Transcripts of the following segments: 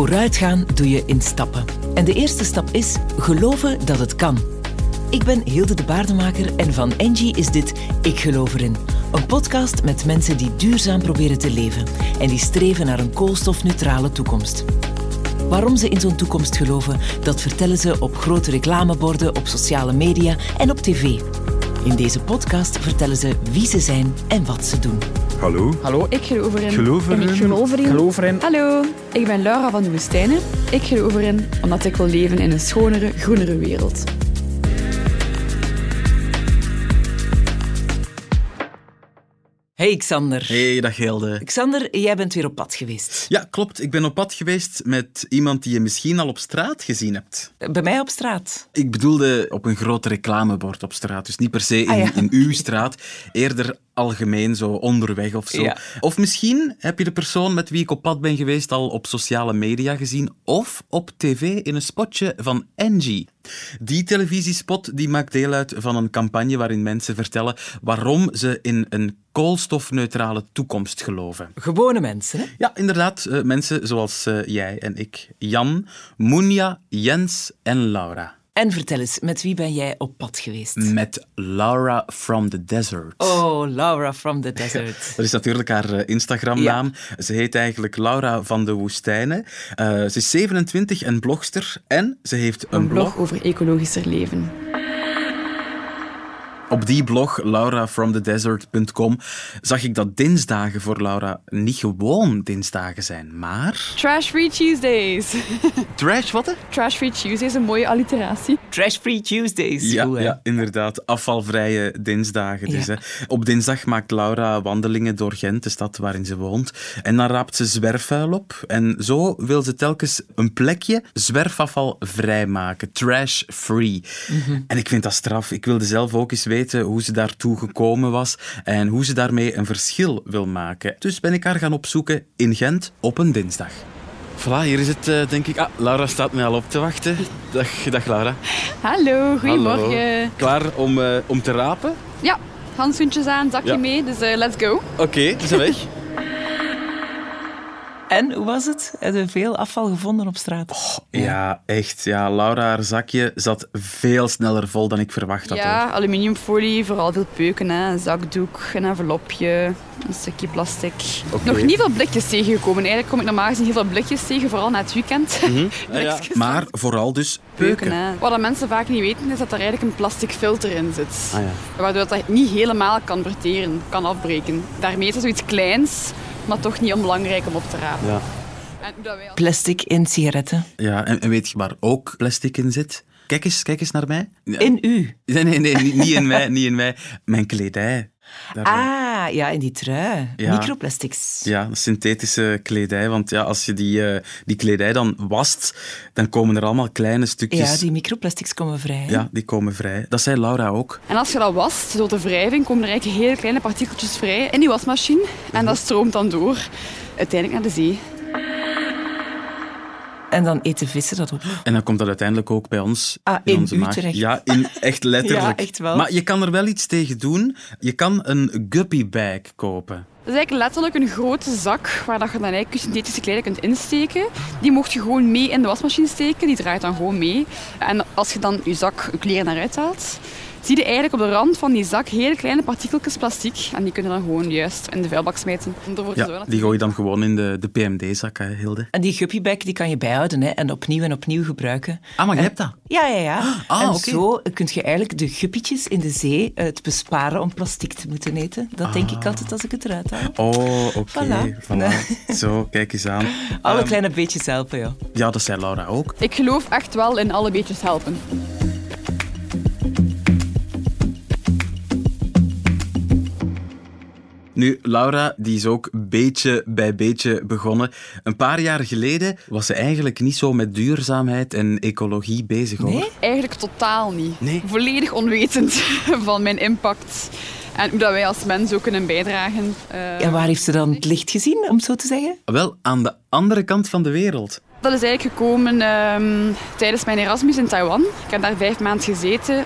Vooruitgaan doe je in stappen. En de eerste stap is geloven dat het kan. Ik ben Hilde de Baardemaker en van Engie is dit Ik Geloof Erin. Een podcast met mensen die duurzaam proberen te leven en die streven naar een koolstofneutrale toekomst. Waarom ze in zo'n toekomst geloven, dat vertellen ze op grote reclameborden, op sociale media en op tv. In deze podcast vertellen ze wie ze zijn en wat ze doen. Hallo. Hallo, ik geloof erin. Geloof En ik erin. geloof erin. Geloof erin. Hallo, ik ben Laura van de Woestijnen. Ik geloof erin omdat ik wil leven in een schonere, groenere wereld. Hey Xander. Hey, dag Hilde. Xander, jij bent weer op pad geweest. Ja, klopt. Ik ben op pad geweest met iemand die je misschien al op straat gezien hebt. Bij mij op straat. Ik bedoelde op een groot reclamebord op straat. Dus niet per se in, Ah, ja. in uw straat. Eerder algemeen, zo onderweg of zo. Ja. Of misschien heb je de persoon met wie ik op pad ben geweest al op sociale media gezien. Of op tv in een spotje van Engie. Die televisiespot die maakt deel uit van een campagne waarin mensen vertellen waarom ze in een koolstofneutrale toekomst geloven. Gewone mensen, hè? Ja, inderdaad. eh, mensen zoals eh, jij en ik. Jan, Moenia, Jens en Laura. En vertel eens, met wie ben jij op pad geweest? Met Laura from the Desert. Oh, Laura from the Desert. Dat is natuurlijk haar eh, Instagramnaam. Ze heet eigenlijk Laura van de Woestijnen. Eh, ze is 27 en blogster. En ze heeft een, Een blog over ecologischer leven. Op die blog, laurafromthedesert.com, zag ik dat dinsdagen voor Laura niet gewoon dinsdagen zijn, maar... Trash-free Tuesdays. Trash, wat? hè? Trash-free Tuesdays, een mooie alliteratie. Trash-free Tuesdays. Ja, Goed, ja, inderdaad. Afvalvrije dinsdagen. Dus, Ja. hè. Op dinsdag maakt Laura wandelingen door Gent, de stad waarin ze woont. En dan raapt ze zwerfvuil op. En zo wil ze telkens een plekje zwerfafval vrijmaken. Trash-free. Mhm. En ik vind dat straf. Ik wilde zelf ook eens weten hoe ze daartoe gekomen was en hoe ze daarmee een verschil wil maken. Dus ben ik haar gaan opzoeken in Gent op een dinsdag. Voilà, hier is het, eh, denk ik. Ah, Laura staat mij al op te wachten. Dag, dag Laura. Hallo, goedemorgen. Hallo. Klaar om, eh, om te rapen? Ja, handschoentjes aan, zakje Ja. mee, dus eh, let's go. Oké, we zijn weg. En, hoe was het? Heb je veel afval gevonden op straat? Ja, echt. Ja, Laura, haar zakje zat veel sneller vol dan ik verwacht had. Ja, hoor. aluminiumfolie, vooral veel peuken, hè. een zakdoek, een envelopje, een stukje plastic. Nog niet veel blikjes tegengekomen. Eigenlijk kom ik normaal gezien heel veel blikjes tegen, vooral na het weekend. Ah, ja. Maar vooral dus peuken. Peuken, hè. Wat dat mensen vaak niet weten, is dat er eigenlijk een plastic filter in zit. Ah, ja. Waardoor dat niet helemaal kan verteren, kan afbreken. Daarmee is het zoiets kleins, maar toch niet onbelangrijk om op te rapen. Ja. Plastic in sigaretten. Ja, en, en weet je waar ook plastic in zit? Kijk eens, kijk eens naar mij. Ja. In u. Nee, nee, nee, niet, niet in mij, niet in mij. Mijn kledij. Daar- Ah, ja, in die trui. Ja. Microplastics. Ja, synthetische kledij. Want ja, als je die, eh, die kledij dan wast, dan komen er allemaal kleine stukjes. Ja, die microplastics komen vrij. hè? Ja, die komen vrij. Dat zei Laura ook. En als je dat wast, door de wrijving, komen er eigenlijk hele kleine partikeltjes vrij in die wasmachine. En dat stroomt dan door, uiteindelijk naar de zee. En dan eten vissen dat op. En dan komt dat uiteindelijk ook bij ons Ah, in onze u maag. terecht. Ja, in, echt letterlijk. Ja, echt wel. Maar je kan er wel iets tegen doen. Je kan een guppy bag kopen. Dat is eigenlijk letterlijk een grote zak waar dat je dan eigenlijk je synthetische kleding kunt insteken. Die mocht je gewoon mee in de wasmachine steken, die draait dan gewoon mee. En als je dan je zak je kleren naar haalt, zie je eigenlijk op de rand van die zak hele kleine partikeltjes plastic. En die kunnen dan gewoon juist in de vuilbak smijten. Ja, dat die gooi je dan gewoon in de, de PMD-zak, hè, Hilde. En die guppybag die kan je bijhouden hè, en opnieuw en opnieuw gebruiken. Ah, maar je En- hebt dat. Ja, ja, ja. Ah, en oké. zo kun je eigenlijk de guppietjes in de zee het besparen om plastic te moeten eten. Dat denk ik altijd als ik het eruit haal. Oh, oké. Voilà. Voilà. Zo, kijk eens aan. Alle Ehm, kleine beetjes helpen, ja. Ja, dat zei Laura ook. Ik geloof echt wel in alle beetjes helpen. Nu, Laura, die is ook beetje bij beetje begonnen. Een paar jaar geleden was ze eigenlijk niet zo met duurzaamheid en ecologie bezig, hoor. Nee? Eigenlijk totaal niet. Nee. Volledig onwetend van mijn impact. En hoe dat wij als mens ook kunnen bijdragen. Eh, En waar heeft ze dan het licht gezien, om het zo te zeggen? Wel, aan de andere kant van de wereld. Dat is eigenlijk gekomen ehm, tijdens mijn Erasmus in Taiwan. Ik heb daar vijf maanden gezeten.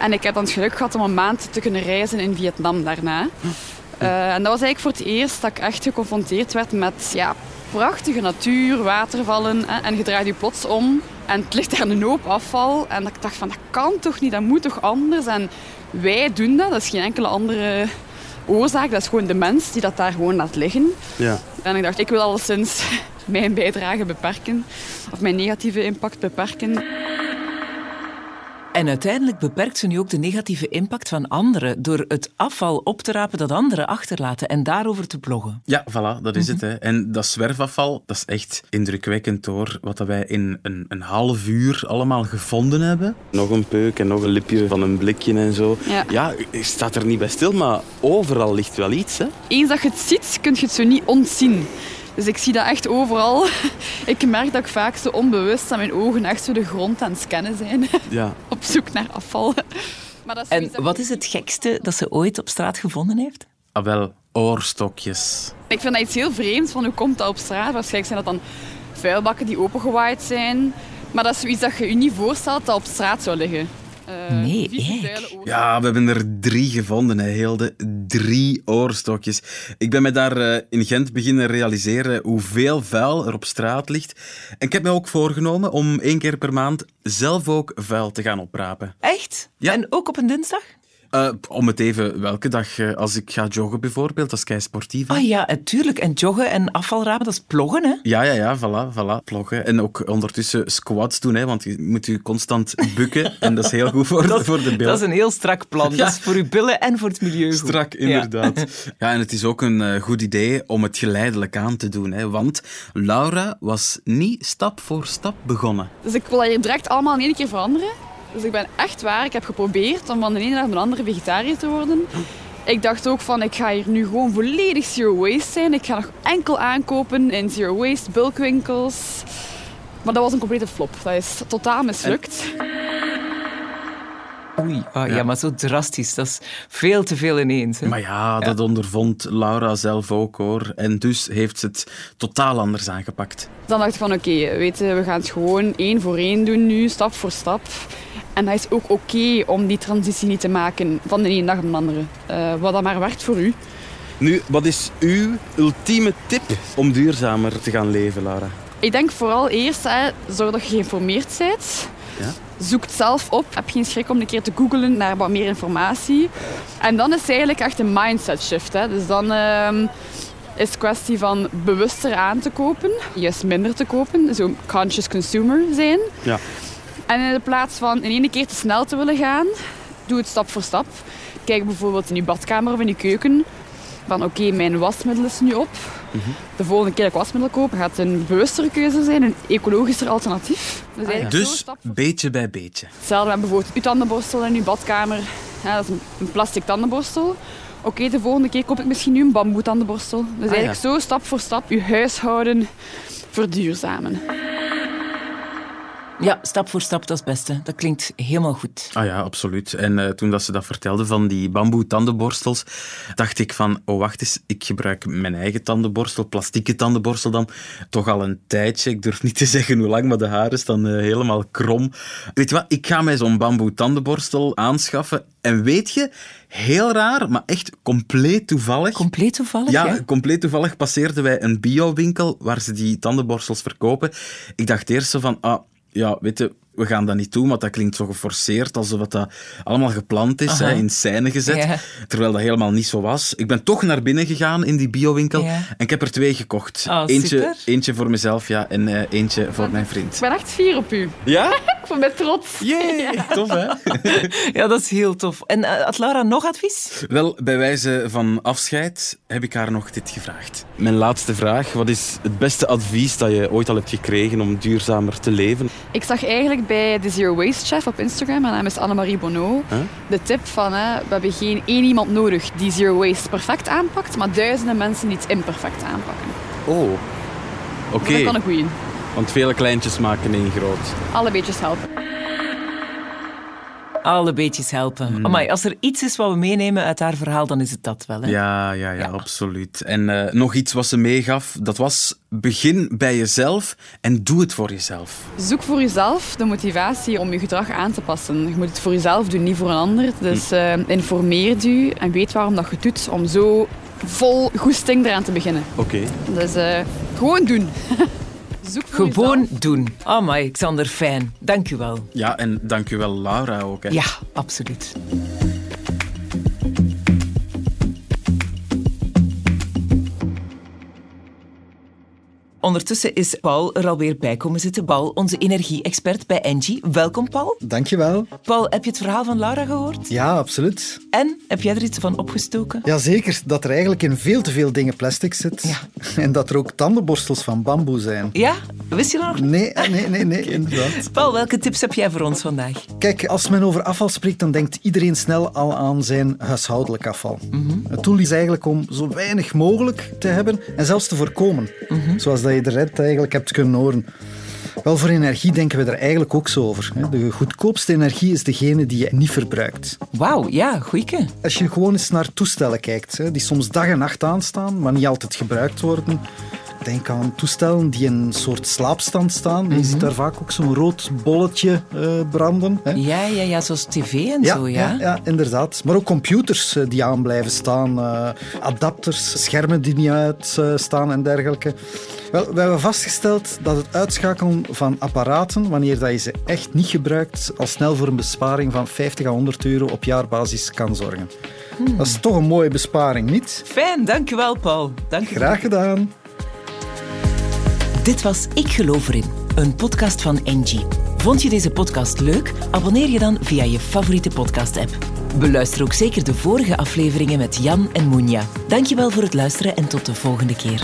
En ik heb dan het geluk gehad om een maand te kunnen reizen in Vietnam daarna. Eh, en dat was eigenlijk voor het eerst dat ik echt geconfronteerd werd met ja, prachtige natuur, watervallen. Hè, en je draait je plots om en het ligt daar een hoop afval. En ik dacht van, dat kan toch niet, dat moet toch anders? En wij doen dat, dat is geen enkele andere oorzaak. Dat is gewoon de mens die dat daar gewoon laat liggen. Ja. En ik dacht, ik wil alleszins mijn bijdrage beperken. Of mijn negatieve impact beperken. En uiteindelijk beperkt ze nu ook de negatieve impact van anderen door het afval op te rapen dat anderen achterlaten en daarover te bloggen. Ja, voilà, dat is het. Hè. En dat zwerfafval, dat is echt indrukwekkend hoor. Wat dat wij in een, een half uur allemaal gevonden hebben. Nog een peuk en nog een lipje van een blikje en zo. Ja. ja je staat er niet bij stil, maar overal ligt wel iets. Hè. Eens dat je het ziet, kun je het zo niet ontzien. Dus ik zie dat echt overal. Ik merk dat ik vaak zo onbewust aan mijn ogen echt zo de grond aan het scannen zijn. Ja. Op zoek naar afval. Maar dat is En wat is het gekste dat ze ooit op straat gevonden heeft? Ah, wel, oorstokjes. Ik vind dat iets heel vreemds, van hoe komt dat op straat? Waarschijnlijk zijn dat dan vuilbakken die opengewaaid zijn. Maar dat is zoiets dat je je niet voorstelt dat op straat zou liggen. Eh, Nee. Ja, we hebben er drie gevonden, hè, Hilde. Drie oorstokjes. Ik ben me daar eh, in Gent beginnen realiseren hoeveel vuil er op straat ligt. En ik heb me ook voorgenomen om één keer per maand zelf ook vuil te gaan oprapen. Echt? Ja. En ook op een dinsdag? Eh, om het even welke dag, eh, als ik ga joggen bijvoorbeeld, dat is kei sportief. hè. Ah ja, natuurlijk. En joggen en afvalrapen, dat is ploggen, hè? Ja, ja, ja, voilà, voilà, ploggen. En ook ondertussen squats doen, hè, want je moet je constant bukken. en dat is heel goed voor, voor de beeld. Dat is een heel strak plan. Ja. Dat is voor uw billen en voor het milieu goed. Strak, inderdaad. Ja. en het is ook een eh, goed idee om het geleidelijk aan te doen. Hè, want Laura was niet stap voor stap begonnen. Dus ik wil dat hier direct allemaal in één keer veranderen. Dus ik ben echt waar, ik heb geprobeerd om van de ene naar de andere vegetariër te worden. Ik dacht ook van, ik ga hier nu gewoon volledig zero waste zijn. Ik ga nog enkel aankopen in zero waste bulkwinkels. Maar dat was een complete flop. Dat is totaal mislukt. Oei, ah, ja. Ja. maar zo drastisch. Dat is veel te veel ineens. Hè? Maar ja, dat ondervond Laura zelf ook hoor. En dus heeft ze het totaal anders aangepakt. Dan dacht ik van, oké, weet je, we gaan het gewoon één voor één doen nu, stap voor stap. En dat is ook oké om die transitie niet te maken van de ene dag op de andere. Eh, wat dat maar werkt voor u. Nu, wat is uw ultieme tip om duurzamer te gaan leven, Laura? Ik denk vooral eerst, hè, zorg dat je geïnformeerd bent. Ja? Zoek het zelf op. Heb geen schrik om een keer te googlen naar wat meer informatie. En dan is het eigenlijk echt een mindset shift. Hè. Dus dan ehm, is het kwestie van bewuster aan te kopen, juist minder te kopen. Zo conscious consumer zijn. Ja. En in de plaats van in één keer te snel te willen gaan, doe het stap voor stap. Kijk bijvoorbeeld in je badkamer of in je keuken. Van oké, mijn wasmiddel is nu op. De volgende keer dat ik wasmiddel koop, gaat het een bewustere keuze zijn, een ecologischer alternatief. Dus, eigenlijk zo Dus stap voor beetje bij beetje. Hetzelfde met bijvoorbeeld uw tandenborstel in uw badkamer. Ja, dat is een, plastic tandenborstel. Oké, de volgende keer koop ik misschien nu een bamboe tandenborstel. Dus eigenlijk zo stap voor stap uw huishouden verduurzamen. Ja, stap voor stap, dat is het beste. Dat klinkt helemaal goed. Ah ja, absoluut. En eh, toen dat ze dat vertelde van die bamboe tandenborstels, dacht ik van, oh wacht eens, ik gebruik mijn eigen tandenborstel, plastieke tandenborstel dan, toch al een tijdje. Ik durf niet te zeggen hoe lang, maar de haren staan eh, helemaal krom. Weet je wat, ik ga mij zo'n bamboe tandenborstel aanschaffen. En weet je, heel raar, maar echt compleet toevallig. Compleet toevallig, Ja, compleet toevallig passeerden wij een biowinkel waar ze die tandenborstels verkopen. Ik dacht eerst zo van, ah, ja, weet je, we gaan dat niet doen, want dat klinkt zo geforceerd, alsof dat allemaal gepland is, hè, in scène gezet. Ja. Terwijl dat helemaal niet zo was. Ik ben toch naar binnen gegaan in die biowinkel Ja. en ik heb er twee gekocht. Oh, eentje, eentje voor mezelf, ja, en eh, eentje voor mijn vriend. Ik ben echt fier op u. Ja? Ik voel me trots. Jee, tof hè? Ja, dat is heel tof. En eh, had Laura nog advies? Wel, bij wijze van afscheid heb ik haar nog dit gevraagd. Mijn laatste vraag. Wat is het beste advies dat je ooit al hebt gekregen om duurzamer te leven? Ik zag eigenlijk bij de Zero Waste Chef op Instagram, mijn naam is Annemarie Bonneau, Huh? de tip van hè, we hebben geen één iemand nodig die Zero Waste perfect aanpakt, maar duizenden mensen die het imperfect aanpakken. Oh, oké. Dat kan een goeie. Want vele kleintjes maken één groot. Alle beetjes helpen. Alle beetjes helpen. Amai, als er iets is wat we meenemen uit haar verhaal, dan is het dat wel. Hè? Ja, ja, ja, Ja. absoluut. En eh, nog iets wat ze meegaf, dat was begin bij jezelf en doe het voor jezelf. Zoek voor jezelf de motivatie om je gedrag aan te passen. Je moet het voor jezelf doen, niet voor een ander. Dus eh informeer u en weet waarom dat je het doet, om zo vol goesting eraan te beginnen. Oké. Dus eh, Gewoon doen. Zoek voor Gewoon jezelf. doen. Amai, Xander, fijn. Dank u wel. Ja, en dank u wel, Laura ook. Hè. Ja, absoluut. Ondertussen is Paul er alweer bij komen zitten. Paul, onze energie-expert bij Engie. Welkom, Paul. Dankjewel. Paul, heb je het verhaal van Laura gehoord? Ja, absoluut. En, heb jij er iets van opgestoken? Jazeker, dat er eigenlijk in veel te veel dingen plastic zit. Ja. En dat er ook tandenborstels van bamboe zijn. Ja? Wist je dat nog? Nee, nee, nee, nee, inderdaad. Paul, welke tips heb jij voor ons vandaag? Kijk, als men over afval spreekt, dan denkt iedereen snel al aan zijn huishoudelijk afval. Het doel is eigenlijk om zo weinig mogelijk te hebben en zelfs te voorkomen. Zoals dat je er net eigenlijk hebt kunnen horen. Wel, voor energie denken we er eigenlijk ook zo over. hè. De goedkoopste energie is degene die je niet verbruikt. Wauw, ja, goeie. Als je gewoon eens naar toestellen kijkt, hè, die soms dag en nacht aanstaan, maar niet altijd gebruikt worden. Denk aan toestellen die in een soort slaapstand staan. Je ziet daar vaak ook zo'n rood bolletje eh, branden. Hè. Ja, ja, ja, zoals tv en Ja, zo, ja. ja, ja, inderdaad. Maar ook computers eh, die aan blijven staan, eh, adapters, schermen die niet uitstaan en dergelijke. Wel, we hebben vastgesteld dat het uitschakelen van apparaten, wanneer dat je ze echt niet gebruikt, al snel voor een besparing van 50 à 100 euro op jaarbasis kan zorgen. Dat is toch een mooie besparing, niet? Fijn, dankjewel, Paul. Dank je wel. Graag gedaan. Dit was Ik Geloof Erin, een podcast van Engie. Vond je deze podcast leuk? Abonneer je dan via je favoriete podcast-app. Beluister ook zeker de vorige afleveringen met Jan en Moenja. Dankjewel voor het luisteren en tot de volgende keer.